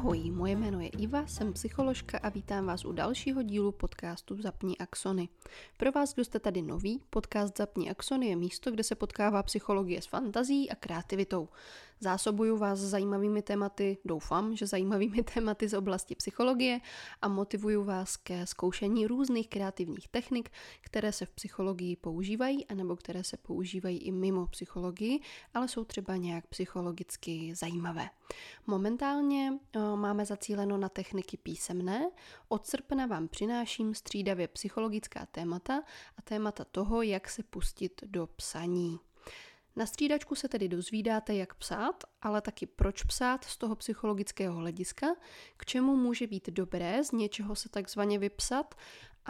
Ahoj, moje jméno je Iva, jsem psycholožka a vítám vás u dalšího dílu podcastu Zapni Axony. Pro vás, kdo jste tady nový, podcast Zapni Axony je místo, kde se potkává psychologie s fantazí a kreativitou. Zásobuju vás zajímavými tématy, doufám, že zajímavými tématy z oblasti psychologie a motivuju vás ke zkoušení různých kreativních technik, které se v psychologii používají, anebo které se používají i mimo psychologii, ale jsou třeba nějak psychologicky zajímavé. Momentálně eh, máme zacíleno na techniky písemné. Od srpna vám přináším střídavě psychologická témata a témata toho, jak se pustit do psaní. Na střídačku se tedy dozvídáte, jak psát, ale taky proč psát z toho psychologického hlediska, k čemu může být dobré z něčeho se takzvaně vypsat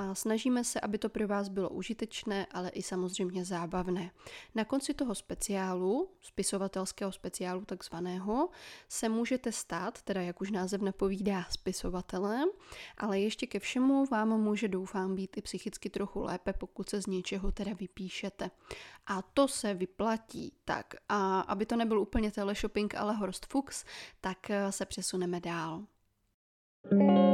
a snažíme se, aby to pro vás bylo užitečné, ale i samozřejmě zábavné. Na konci toho speciálu, spisovatelského speciálu takzvaného, se můžete stát, teda jak už název napovídá, spisovatelem, ale ještě ke všemu vám může doufám být i psychicky trochu lépe, pokud se z něčeho teda vypíšete. A to se vyplatí. Tak a aby to nebyl úplně teleshopping, ale Horst Fuchs, tak se přesuneme dál. thank you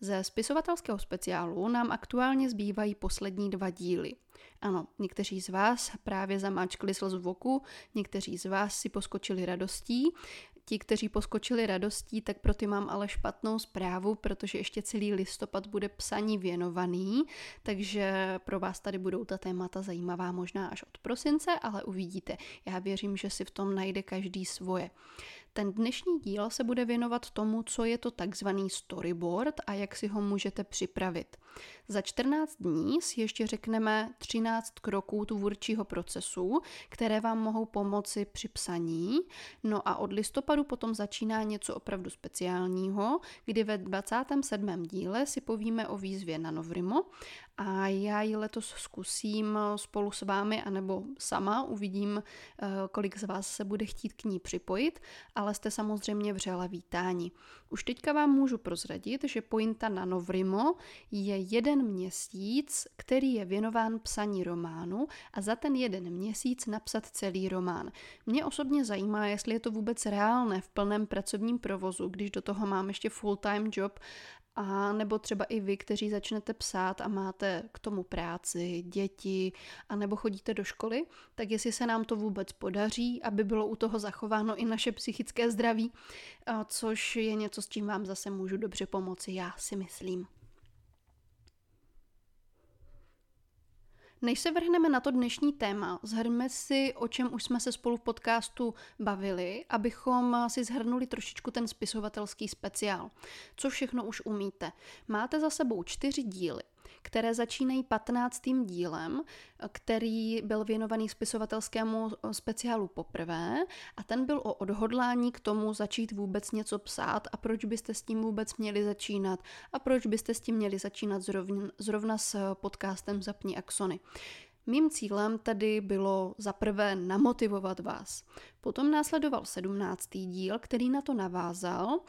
Ze spisovatelského speciálu nám aktuálně zbývají poslední dva díly. Ano, někteří z vás právě zamáčkli slzu v oku, někteří z vás si poskočili radostí, Ti, kteří poskočili radostí, tak pro ty mám ale špatnou zprávu, protože ještě celý listopad bude psaní věnovaný, takže pro vás tady budou ta témata zajímavá možná až od prosince, ale uvidíte. Já věřím, že si v tom najde každý svoje. Ten dnešní díl se bude věnovat tomu, co je to takzvaný storyboard a jak si ho můžete připravit. Za 14 dní si ještě řekneme 13 kroků tvůrčího procesu, které vám mohou pomoci při psaní. No a od listopadu potom začíná něco opravdu speciálního, kdy ve 27. díle si povíme o výzvě na Novrimo a já ji letos zkusím spolu s vámi, anebo sama, uvidím, eh, kolik z vás se bude chtít k ní připojit, ale jste samozřejmě vřele vítáni. Už teďka vám můžu prozradit, že pointa na Novrimo je jeden měsíc, který je věnován psaní románu a za ten jeden měsíc napsat celý román. Mě osobně zajímá, jestli je to vůbec reálné v plném pracovním provozu, když do toho mám ještě full-time job a nebo třeba i vy, kteří začnete psát a máte k tomu práci, děti, a nebo chodíte do školy, tak jestli se nám to vůbec podaří, aby bylo u toho zachováno i naše psychické zdraví, což je něco, s čím vám zase můžu dobře pomoci, já si myslím. Než se vrhneme na to dnešní téma, zhrneme si, o čem už jsme se spolu v podcastu bavili, abychom si zhrnuli trošičku ten spisovatelský speciál. Co všechno už umíte. Máte za sebou čtyři díly které začínají 15. dílem, který byl věnovaný spisovatelskému speciálu poprvé a ten byl o odhodlání k tomu začít vůbec něco psát a proč byste s tím vůbec měli začínat a proč byste s tím měli začínat zrovna, zrovna s podcastem Zapni Axony. Mým cílem tedy bylo zaprvé namotivovat vás. Potom následoval sedmnáctý díl, který na to navázal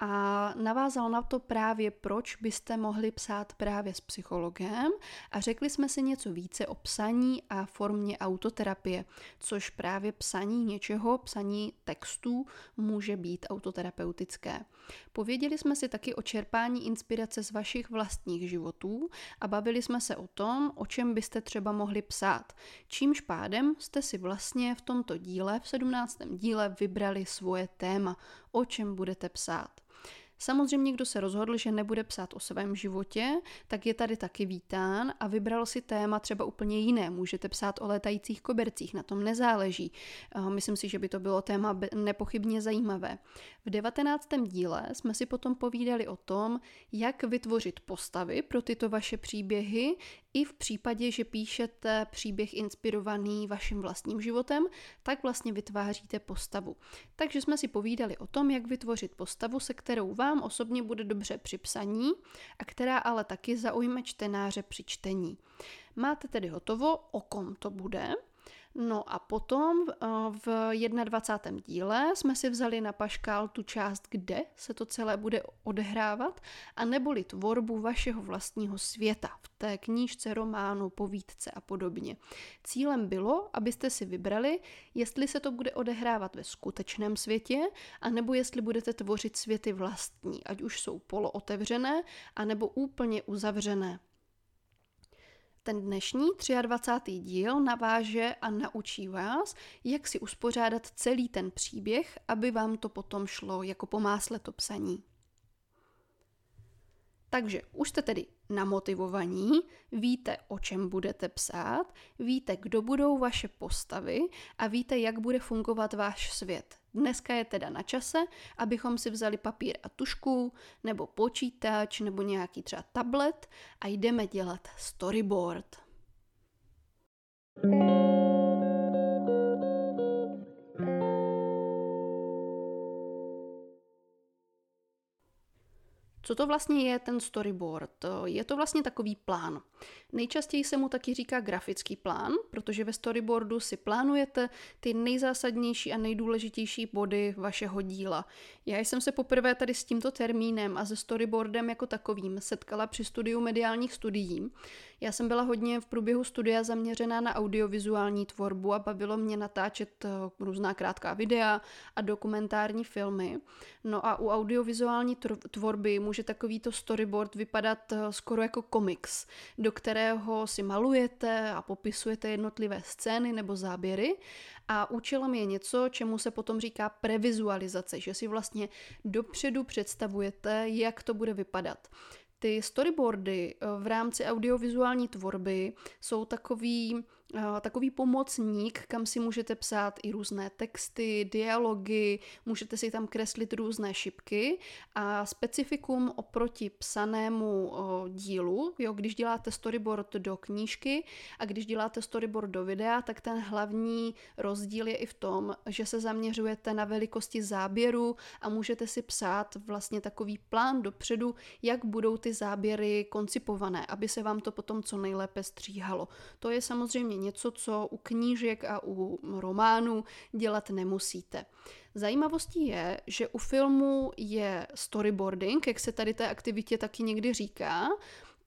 a navázal na to právě, proč byste mohli psát právě s psychologem a řekli jsme si něco více o psaní a formě autoterapie, což právě psaní něčeho, psaní textů může být autoterapeutické. Pověděli jsme si taky o čerpání inspirace z vašich vlastních životů a bavili jsme se o tom, o čem byste třeba mohli psát. Čímž pádem jste si vlastně v tomto díle, v 17. díle, vybrali svoje téma, o čem budete psát. Samozřejmě, kdo se rozhodl, že nebude psát o svém životě, tak je tady taky vítán a vybral si téma třeba úplně jiné. Můžete psát o létajících kobercích, na tom nezáleží. Myslím si, že by to bylo téma nepochybně zajímavé. V 19. díle jsme si potom povídali o tom, jak vytvořit postavy pro tyto vaše příběhy, i v případě, že píšete příběh inspirovaný vaším vlastním životem, tak vlastně vytváříte postavu. Takže jsme si povídali o tom, jak vytvořit postavu, se kterou vám osobně bude dobře při psaní a která ale taky zaujme čtenáře při čtení. Máte tedy hotovo, o kom to bude. No a potom eh, v 21. díle jsme si vzali na paškál tu část, kde se to celé bude odehrávat, a neboli tvorbu vašeho vlastního světa v té knížce, románu, povídce a podobně. Cílem bylo, abyste si vybrali, jestli se to bude odehrávat ve skutečném světě, anebo jestli budete tvořit světy vlastní, ať už jsou polootevřené, anebo úplně uzavřené. Ten dnešní 23. díl naváže a naučí vás, jak si uspořádat celý ten příběh, aby vám to potom šlo jako po másle to psaní. Takže už jste tedy namotivovaní, víte, o čem budete psát, víte, kdo budou vaše postavy a víte, jak bude fungovat váš svět. Dneska je teda na čase, abychom si vzali papír a tušku, nebo počítač, nebo nějaký třeba tablet a jdeme dělat storyboard. thank you Co to vlastně je ten storyboard? Je to vlastně takový plán. Nejčastěji se mu taky říká grafický plán, protože ve storyboardu si plánujete ty nejzásadnější a nejdůležitější body vašeho díla. Já jsem se poprvé tady s tímto termínem a se storyboardem jako takovým setkala při studiu mediálních studií. Já jsem byla hodně v průběhu studia zaměřená na audiovizuální tvorbu a bavilo mě natáčet eh, různá krátká videa a dokumentární filmy. No a u audiovizuální tvorby může takovýto storyboard vypadat eh, skoro jako komiks, do kterého si malujete a popisujete jednotlivé scény nebo záběry a účelem je něco, čemu se potom říká previzualizace, že si vlastně dopředu představujete, jak to bude vypadat. Ty storyboardy eh, v rámci audiovizuální tvorby jsou takový takový pomocník, kam si můžete psát i různé texty, dialogy, můžete si tam kreslit různé šipky a specifikum oproti psanému dílu, jo, když děláte storyboard do knížky a když děláte storyboard do videa, tak ten hlavní rozdíl je i v tom, že se zaměřujete na velikosti záběru a můžete si psát vlastně takový plán dopředu, jak budou ty záběry koncipované, aby se vám to potom co nejlépe stříhalo. To je samozřejmě něco, co u knížek a u románů dělat nemusíte. Zajímavostí je, že u filmu je storyboarding, jak se tady té aktivitě taky někdy říká,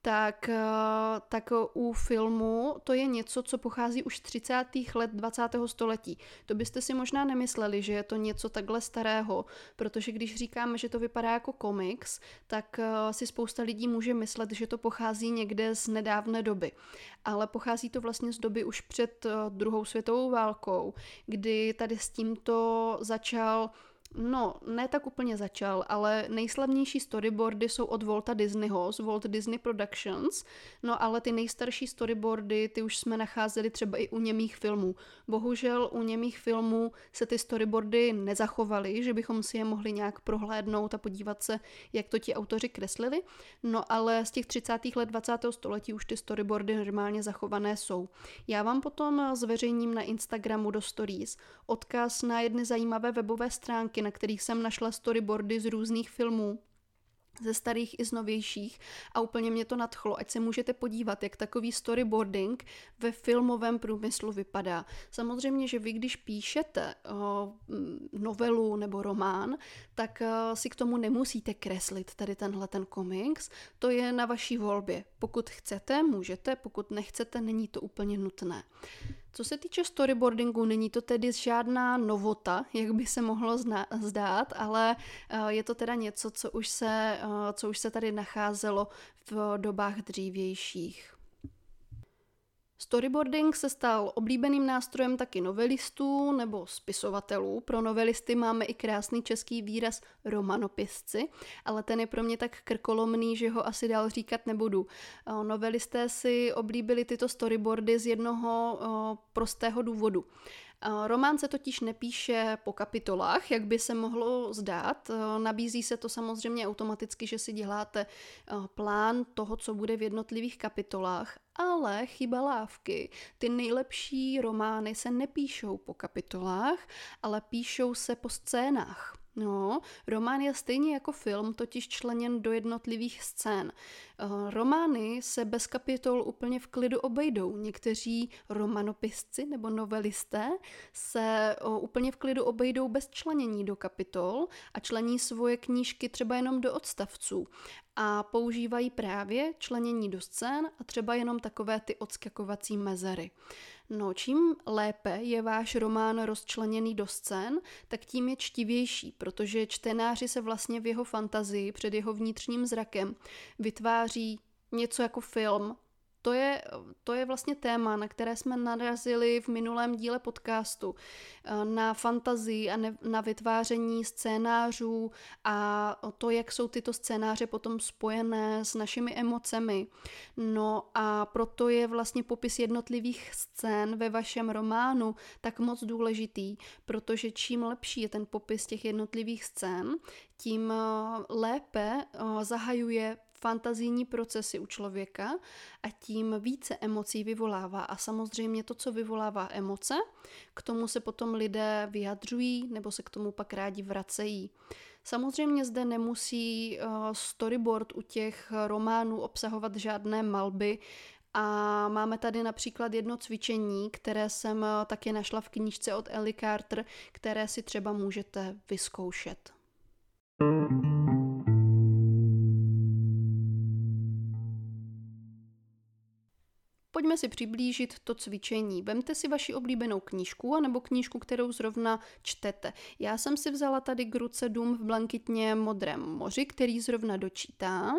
tak, eh, tak u filmu to je něco, co pochází už z 30. let 20. století. To byste si možná nemysleli, že je to něco takhle starého, protože když říkáme, že to vypadá jako komiks, tak eh, si spousta lidí může myslet, že to pochází někde z nedávné doby. Ale pochází to vlastně z doby už před eh, druhou světovou válkou, kdy tady s tímto začal No, ne tak úplně začal, ale nejslavnější storyboardy jsou od Volta Disneyho, z Walt Disney Productions, no ale ty nejstarší storyboardy, ty už jsme nacházeli třeba i u němých filmů. Bohužel u němých filmů se ty storyboardy nezachovaly, že bychom si je mohli nějak prohlédnout a podívat se, jak to ti autoři kreslili, no ale z těch 30. let 20. století už ty storyboardy normálně zachované jsou. Já vám potom zveřejním na Instagramu do stories odkaz na jedny zajímavé webové stránky, stránky, na kterých jsem našla storyboardy z různých filmů ze starých i z novějších a úplně mě to nadchlo, ať se můžete podívat, jak takový storyboarding ve filmovém průmyslu vypadá. Samozřejmě, že vy, když píšete o, novelu nebo román, tak o, si k tomu nemusíte kreslit tady tenhle ten komiks, to je na vaší volbě. Pokud chcete, můžete, pokud nechcete, není to úplně nutné. Co se týče storyboardingu, není to tedy žádná novota, jak by se mohlo zdát, ale eh, je to teda něco, co už se, eh, co už se tady nacházelo v dobách dřívějších. Storyboarding se stal oblíbeným nástrojem taky novelistů nebo spisovatelů. Pro novelisty máme i krásný český výraz romanopisci, ale ten je pro mě tak krkolomný, že ho asi dál říkat nebudu. Novelisté si oblíbili tyto storyboardy z jednoho prostého důvodu. Román se totiž nepíše po kapitolách, jak by se mohlo zdát. Nabízí se to samozřejmě automaticky, že si děláte plán toho, co bude v jednotlivých kapitolách, ale chyba lávky. Ty nejlepší romány se nepíšou po kapitolách, ale píšou se po scénách. No, román je stejně jako film totiž členěn do jednotlivých scén. Eh, romány se bez kapitol úplně v klidu obejdou. Někteří romanopisci nebo novelisté se eh, úplně v klidu obejdou bez členění do kapitol a člení svoje knížky třeba jenom do odstavců a používají právě členění do scén a třeba jenom takové ty odskakovací mezery. No, čím lépe je váš román rozčleněný do scén, tak tím je čtivější, protože čtenáři se vlastně v jeho fantazii před jeho vnitřním zrakem vytváří něco jako film, to je, to je vlastně téma, na které jsme narazili v minulém díle podcastu. Eh, na fantazii a ne, na vytváření scénářů a to, jak jsou tyto scénáře potom spojené s našimi emocemi. No a proto je vlastně popis jednotlivých scén ve vašem románu tak moc důležitý, protože čím lepší je ten popis těch jednotlivých scén, tím eh, lépe eh, zahajuje fantazijní procesy u člověka a tím více emocí vyvolává. A samozřejmě to, co vyvolává emoce, k tomu se potom lidé vyjadřují nebo se k tomu pak rádi vracejí. Samozřejmě zde nemusí eh, storyboard u těch románů obsahovat žádné malby, a máme tady například jedno cvičení, které jsem eh, taky našla v knížce od Ellie Carter, které si třeba můžete vyzkoušet. Pojďme si přiblížit to cvičení. Vemte si vaši oblíbenou knížku anebo knížku, kterou zrovna čtete. Já jsem si vzala tady k ruce Dům v blankitně modrém moři, který zrovna dočítám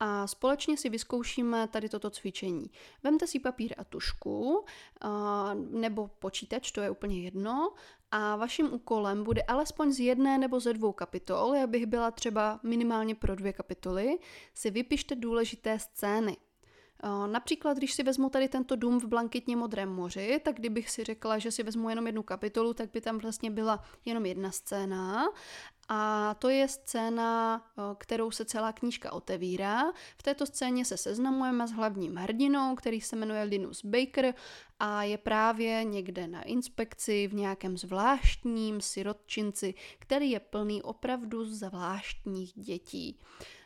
a společně si vyzkoušíme tady toto cvičení. Vemte si papír a tušku nebo počítač, to je úplně jedno, a vaším úkolem bude alespoň z jedné nebo ze dvou kapitol, já bych byla třeba minimálně pro dvě kapitoly, si vypište důležité scény. Například, když si vezmu tady tento dům v blankitně modrém moři, tak kdybych si řekla, že si vezmu jenom jednu kapitolu, tak by tam vlastně byla jenom jedna scéna a to je scéna, kterou se celá knížka otevírá. V této scéně se seznamujeme s hlavním hrdinou, který se jmenuje Linus Baker a je právě někde na inspekci v nějakém zvláštním sirotčinci, který je plný opravdu zvláštních dětí.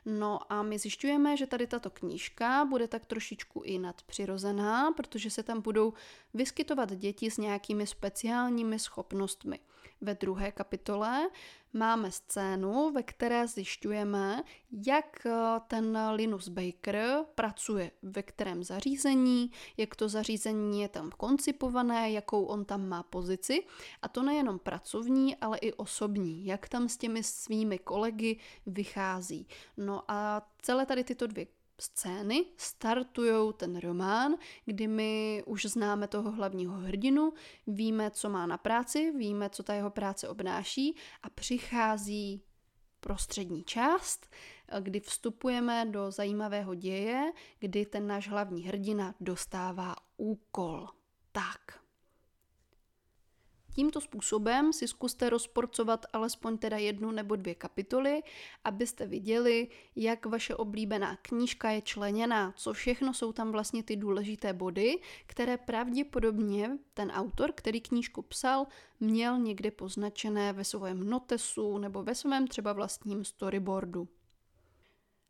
No a my zjišťujeme, že tady tato knížka bude tak trošičku i nadpřirozená, protože se tam budou vyskytovat děti s nějakými speciálními schopnostmi. Ve druhé kapitole máme scénu, ve které zjišťujeme, jak eh, ten Linus Baker pracuje, ve kterém zařízení, jak to zařízení je tam koncipované, jakou on tam má pozici. A to nejenom pracovní, ale i osobní, jak tam s těmi svými kolegy vychází. No a celé tady tyto dvě scény startují ten román, kdy my už známe toho hlavního hrdinu, víme, co má na práci, víme, co ta jeho práce obnáší a přichází prostřední část, kdy vstupujeme do zajímavého děje, kdy ten náš hlavní hrdina dostává úkol. Tak, Tímto způsobem si zkuste rozporcovat alespoň teda jednu nebo dvě kapitoly, abyste viděli, jak vaše oblíbená knížka je členěná, co všechno jsou tam vlastně ty důležité body, které pravděpodobně ten autor, který knížku psal, měl někde poznačené ve svém notesu nebo ve svém třeba vlastním storyboardu.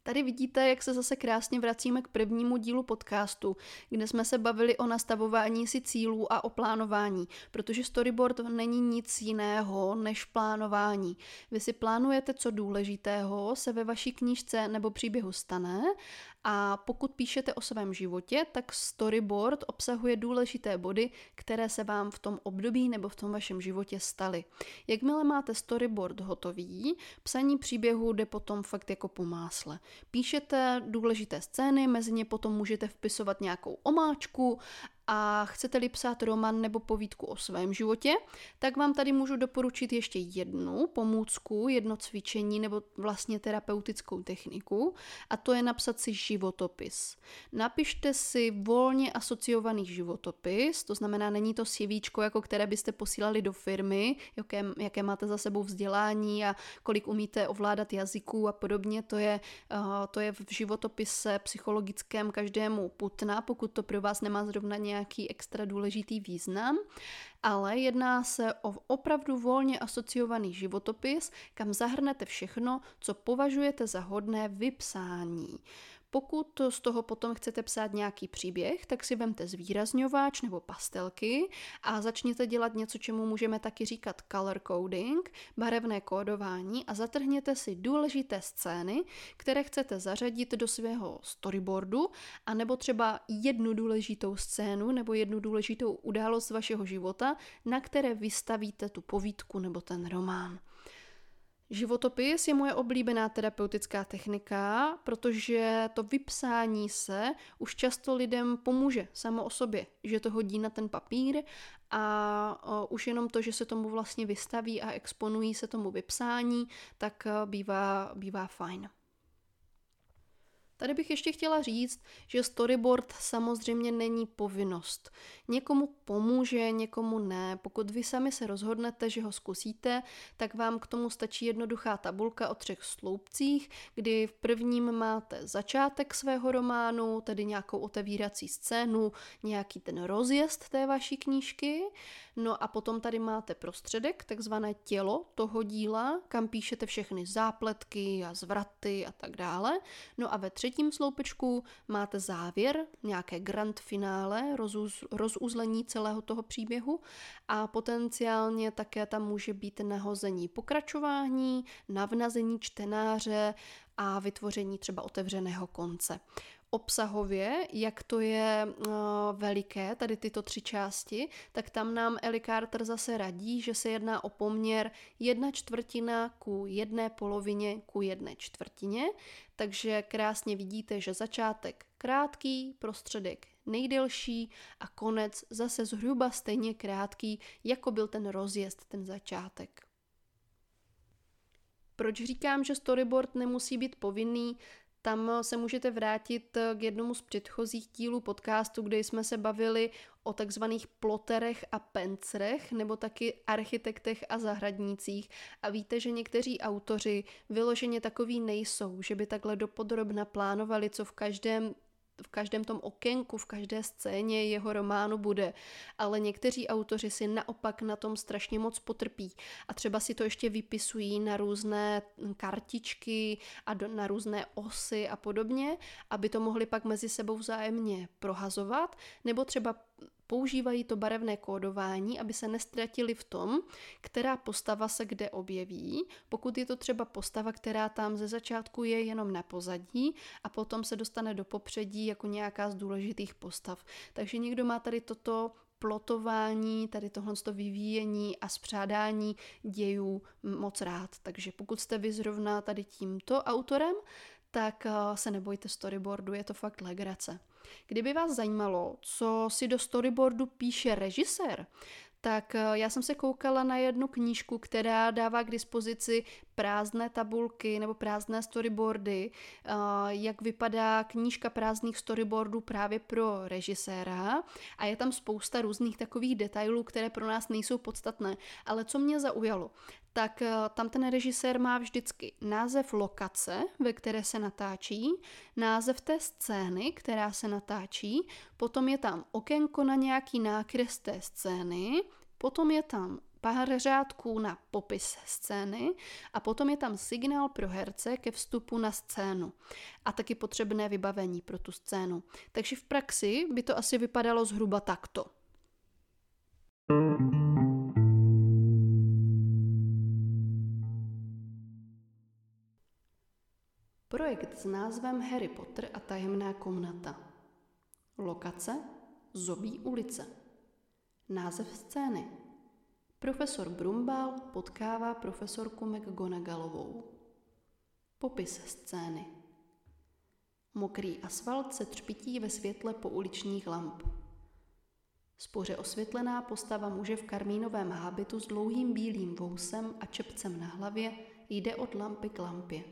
Tady vidíte, jak se zase krásně vracíme k prvnímu dílu podcastu, kde jsme se bavili o nastavování si cílů a o plánování, protože storyboard není nic jiného než plánování. Vy si plánujete, co důležitého se ve vaší knížce nebo příběhu stane a pokud píšete o svém životě, tak storyboard obsahuje důležité body, které se vám v tom období nebo v tom vašem životě staly. Jakmile máte storyboard hotový, psaní příběhu jde potom fakt jako po másle. Píšete důležité scény, mezi ně potom můžete vpisovat nějakou omáčku a chcete-li psát roman nebo povídku o svém životě, tak vám tady můžu doporučit ještě jednu pomůcku, jedno cvičení nebo vlastně terapeutickou techniku a to je napsat si životopis. Napište si volně asociovaný životopis, to znamená, není to CVčko, jako které byste posílali do firmy, jaké, jaké máte za sebou vzdělání a kolik umíte ovládat jazyků a podobně, to je, uh, to je v životopise psychologickém každému putna, pokud to pro vás nemá zrovna nějak nějaký extra důležitý význam, ale jedná se o opravdu volně asociovaný životopis, kam zahrnete všechno, co považujete za hodné vypsání. Pokud z toho potom chcete psát nějaký příběh, tak si vemte zvýrazňováč nebo pastelky a začněte dělat něco, čemu můžeme taky říkat color coding, barevné kódování a zatrhněte si důležité scény, které chcete zařadit do svého storyboardu, a nebo třeba jednu důležitou scénu nebo jednu důležitou událost vašeho života, na které vystavíte tu povídku nebo ten román. Životopis je moje oblíbená terapeutická technika, protože to vypsání se už často lidem pomůže samo o sobě, že to hodí na ten papír a už jenom to, že se tomu vlastně vystaví a exponují se tomu vypsání, tak bývá, bývá fajn. Tady bych ještě chtěla říct, že storyboard samozřejmě není povinnost. Někomu pomůže, někomu ne. Pokud vy sami se rozhodnete, že ho zkusíte, tak vám k tomu stačí jednoduchá tabulka o třech sloupcích, kdy v prvním máte začátek svého románu, tedy nějakou otevírací scénu, nějaký ten rozjezd té vaší knížky, no a potom tady máte prostředek, takzvané tělo toho díla, kam píšete všechny zápletky a zvraty a tak dále. No a ve sloupečku máte závěr, nějaké grand finále, rozuz, rozuzlení celého toho příběhu a potenciálně také tam může být nahození pokračování, navnazení čtenáře a vytvoření třeba otevřeného konce obsahově, jak to je uh, veliké, tady tyto tři části, tak tam nám Ellie Carter zase radí, že se jedná o poměr jedna čtvrtina ku jedné polovině ku jedné čtvrtině, takže krásně vidíte, že začátek krátký, prostředek nejdelší a konec zase zhruba stejně krátký, jako byl ten rozjezd, ten začátek. Proč říkám, že storyboard nemusí být povinný? Tam se můžete vrátit k jednomu z předchozích dílů podcastu, kde jsme se bavili o takzvaných ploterech a pencrech, nebo taky architektech a zahradnících. A víte, že někteří autoři vyloženě takový nejsou, že by takhle dopodrobna plánovali, co v každém v každém tom okénku, v každé scéně jeho románu bude, ale někteří autoři si naopak na tom strašně moc potrpí. A třeba si to ještě vypisují na různé kartičky a do, na různé osy a podobně, aby to mohli pak mezi sebou vzájemně prohazovat, nebo třeba Používají to barevné kódování, aby se nestratili v tom, která postava se kde objeví, pokud je to třeba postava, která tam ze začátku je jenom na pozadí a potom se dostane do popředí jako nějaká z důležitých postav. Takže někdo má tady toto plotování, tady tohle vyvíjení a spřádání dějů moc rád. Takže pokud jste vy zrovna tady tímto autorem, tak eh, se nebojte storyboardu, je to fakt legrace. Kdyby vás zajímalo, co si do storyboardu píše režisér, tak eh, já jsem se koukala na jednu knížku, která dává k dispozici prázdné tabulky nebo prázdné storyboardy, eh, jak vypadá knížka prázdných storyboardů právě pro režiséra. A je tam spousta různých takových detailů, které pro nás nejsou podstatné, ale co mě zaujalo, tak eh, tam ten režisér má vždycky název lokace, ve které se natáčí, název té scény, která se natáčí, potom je tam okénko na nějaký nákres té scény, potom je tam pár řádků na popis scény a potom je tam signál pro herce ke vstupu na scénu a taky potřebné vybavení pro tu scénu. Takže v praxi by to asi vypadalo zhruba takto. Projekt s názvem Harry Potter a tajemná komnata. Lokace Zobí ulice. Název scény Profesor Brumbal potkává profesorku McGonagallovou. Popis scény. Mokrý asfalt se třpití ve světle pouličních lamp. Spoře osvětlená postava muže v karmínovém hábitu s dlouhým bílým vousem a čepcem na hlavě jde od lampy k lampě.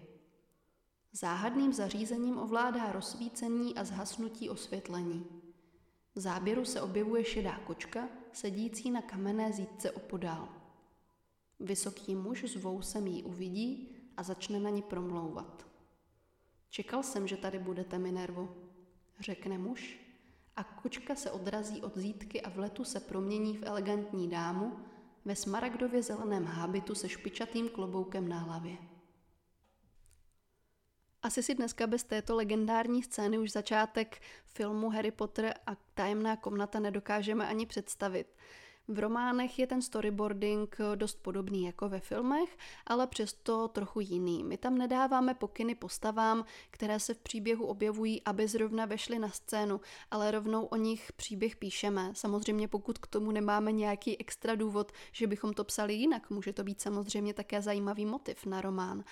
Záhadným zařízením ovládá rozsvícení a zhasnutí osvětlení. V záběru se objevuje šedá kočka, sedící na kamenné zítce opodál. Vysoký muž s vousem ji uvidí a začne na ní promlouvat. Čekal jsem, že tady budete, Minervo, řekne muž a kočka se odrazí od zítky a v letu se promění v elegantní dámu ve smaragdově zeleném hábitu se špičatým kloboukem na hlavě. Asi si dneska bez této legendární scény už začátek filmu Harry Potter a tajemná komnata nedokážeme ani představit. V románech je ten storyboarding dost podobný jako ve filmech, ale přesto trochu jiný. My tam nedáváme pokyny postavám, které se v příběhu objevují, aby zrovna vešly na scénu, ale rovnou o nich příběh píšeme. Samozřejmě pokud k tomu nemáme nějaký extra důvod, že bychom to psali jinak, může to být samozřejmě také zajímavý motiv na román.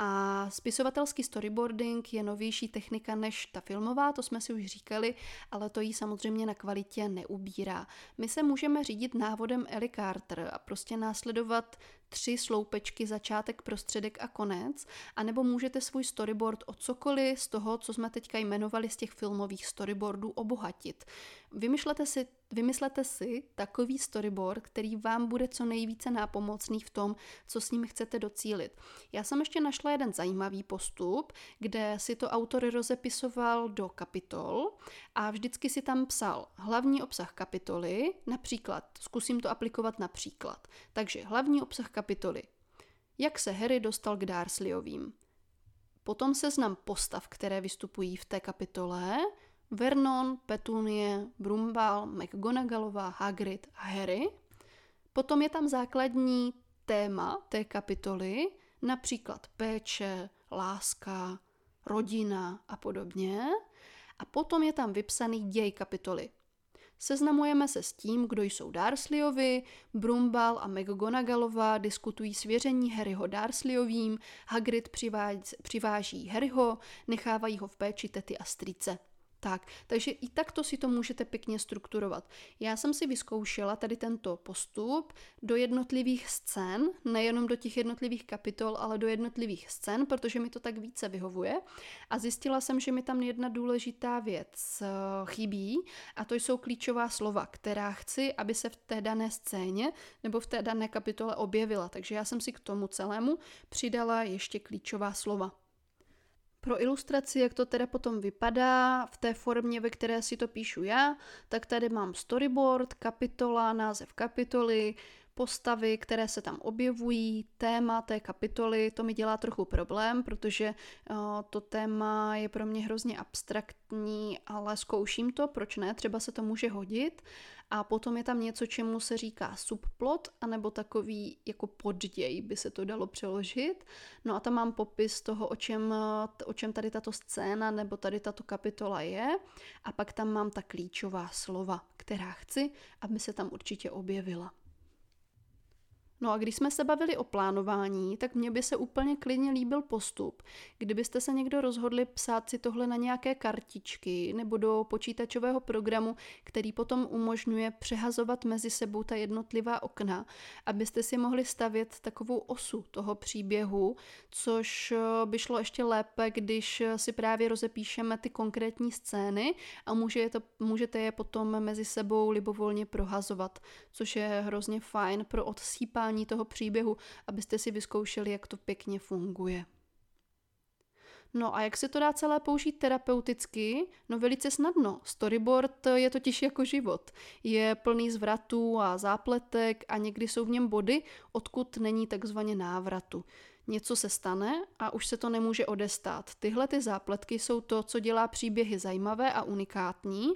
A spisovatelský storyboarding je novější technika než ta filmová, to jsme si už říkali, ale to jí samozřejmě na kvalitě neubírá. My se můžeme řídit návodem Ellie Carter a prostě následovat tři sloupečky, začátek, prostředek a konec, anebo můžete svůj storyboard o cokoliv z toho, co jsme teďka jmenovali z těch filmových storyboardů, obohatit. Vymyšlete si, vymyslete si takový storyboard, který vám bude co nejvíce nápomocný v tom, co s ním chcete docílit. Já jsem ještě našla jeden zajímavý postup, kde si to autor rozepisoval do kapitol a vždycky si tam psal hlavní obsah kapitoly, například, zkusím to aplikovat na příklad. Takže hlavní obsah kapitoly. Jak se Harry dostal k Dursleyovým? Potom seznam postav, které vystupují v té kapitole, Vernon, Petunie, Brumbal, McGonagallová, Hagrid a Harry. Potom je tam základní téma té kapitoly, například péče, láska, rodina a podobně. A potom je tam vypsaný děj kapitoly. Seznamujeme se s tím, kdo jsou Darsleyovi, Brumbal a McGonagallová diskutují svěření Harryho Darsleyovým, Hagrid přiváží Harryho, nechávají ho v péči tety a strýce. Tak, takže i takto si to můžete pěkně strukturovat. Já jsem si vyzkoušela tady tento postup do jednotlivých scén, nejenom do těch jednotlivých kapitol, ale do jednotlivých scén, protože mi to tak více vyhovuje. A zjistila jsem, že mi tam jedna důležitá věc eh, chybí, a to jsou klíčová slova, která chci, aby se v té dané scéně nebo v té dané kapitole objevila. Takže já jsem si k tomu celému přidala ještě klíčová slova. Pro ilustraci, jak to teda potom vypadá v té formě, ve které si to píšu já, tak tady mám storyboard, kapitola, název kapitoly, postavy, které se tam objevují, téma té kapitoly, to mi dělá trochu problém, protože uh, to téma je pro mě hrozně abstraktní, ale zkouším to, proč ne, třeba se to může hodit. A potom je tam něco, čemu se říká subplot, anebo takový jako podděj by se to dalo přeložit. No a tam mám popis toho, o čem, o čem tady tato scéna nebo tady tato kapitola je. A pak tam mám ta klíčová slova, která chci, aby se tam určitě objevila. No a když jsme se bavili o plánování, tak mně by se úplně klidně líbil postup. Kdybyste se někdo rozhodli psát si tohle na nějaké kartičky nebo do počítačového programu, který potom umožňuje přehazovat mezi sebou ta jednotlivá okna, abyste si mohli stavět takovou osu toho příběhu, což eh, by šlo ještě lépe, když si právě rozepíšeme ty konkrétní scény a můžete, můžete je potom mezi sebou libovolně prohazovat, což je hrozně fajn pro odsýpání poslouchání toho příběhu, abyste si vyzkoušeli, jak to pěkně funguje. No a jak se to dá celé použít terapeuticky? No velice snadno. Storyboard je totiž jako život. Je plný zvratů a zápletek a někdy jsou v něm body, odkud není takzvaně návratu. Něco se stane a už se to nemůže odestát. Tyhle ty zápletky jsou to, co dělá příběhy zajímavé a unikátní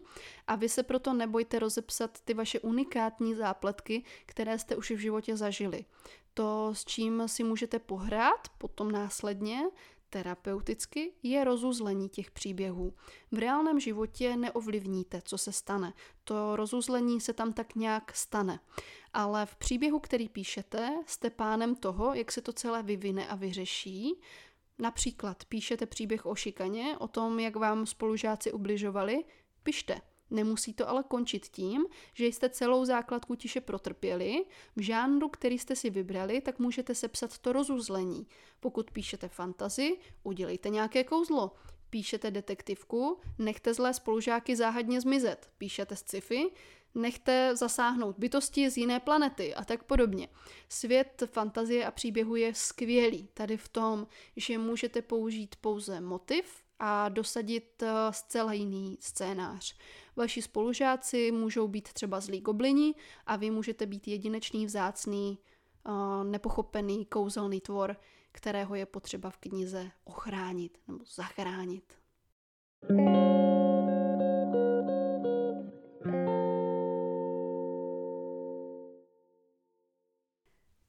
a vy se proto nebojte rozepsat ty vaše unikátní zápletky, které jste už v životě zažili. To, s čím si můžete pohrát potom následně, terapeuticky je rozuzlení těch příběhů. V reálném životě neovlivníte, co se stane. To rozuzlení se tam tak nějak stane. Ale v příběhu, který píšete, jste pánem toho, jak se to celé vyvine a vyřeší. Například píšete příběh o šikaně, o tom, jak vám spolužáci ubližovali, pište. Nemusí to ale končit tím, že jste celou základku tiše protrpěli. V žánru, který jste si vybrali, tak můžete sepsat to rozuzlení. Pokud píšete fantazy, udělejte nějaké kouzlo. Píšete detektivku, nechte zlé spolužáky záhadně zmizet. Píšete sci-fi, nechte zasáhnout bytosti z jiné planety a tak podobně. Svět fantazie a příběhu je skvělý tady v tom, že můžete použít pouze motiv a dosadit eh, zcela jiný scénář. Vaši spolužáci můžou být třeba zlí goblini a vy můžete být jedinečný, vzácný, eh, nepochopený, kouzelný tvor, kterého je potřeba v knize ochránit nebo zachránit.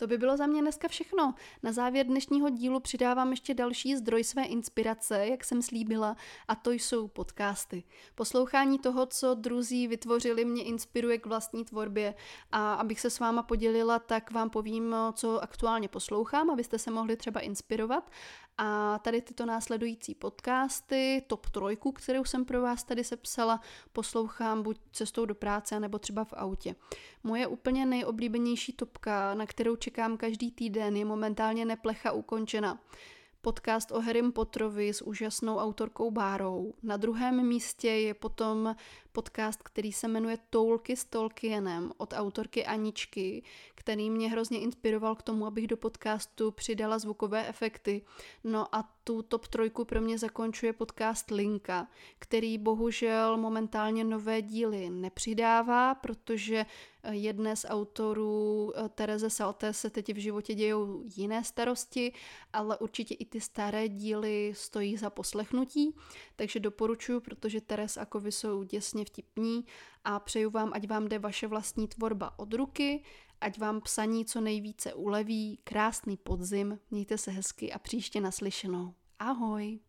To by bylo za mě dneska všechno. Na závěr dnešního dílu přidávám ještě další zdroj své inspirace, jak jsem slíbila, a to jsou podcasty. Poslouchání toho, co druzí vytvořili, mě inspiruje k vlastní tvorbě a abych se s váma podělila, tak vám povím, co aktuálně poslouchám, abyste se mohli třeba inspirovat a tady tyto následující podcasty, top trojku, kterou jsem pro vás tady sepsala, poslouchám buď cestou do práce, nebo třeba v autě. Moje úplně nejoblíbenější topka, na kterou čekám každý týden, je momentálně neplecha ukončena podcast o Harrym Potterovi s úžasnou autorkou Bárou. Na druhém místě je potom podcast, který se jmenuje Toulky s Tolkienem od autorky Aničky, který mě hrozně inspiroval k tomu, abych do podcastu přidala zvukové efekty. No a tu top trojku pro mě zakončuje podcast Linka, který bohužel momentálně nové díly nepřidává, protože jedné z autorů eh, Tereze Salté se teď v životě dějou jiné starosti, ale určitě i ty staré díly stojí za poslechnutí, takže doporučuji, protože Teres a Kovy jsou děsně vtipní a přeju vám, ať vám jde vaše vlastní tvorba od ruky, ať vám psaní co nejvíce uleví, krásný podzim, mějte se hezky a příště naslyšenou. Ahoj!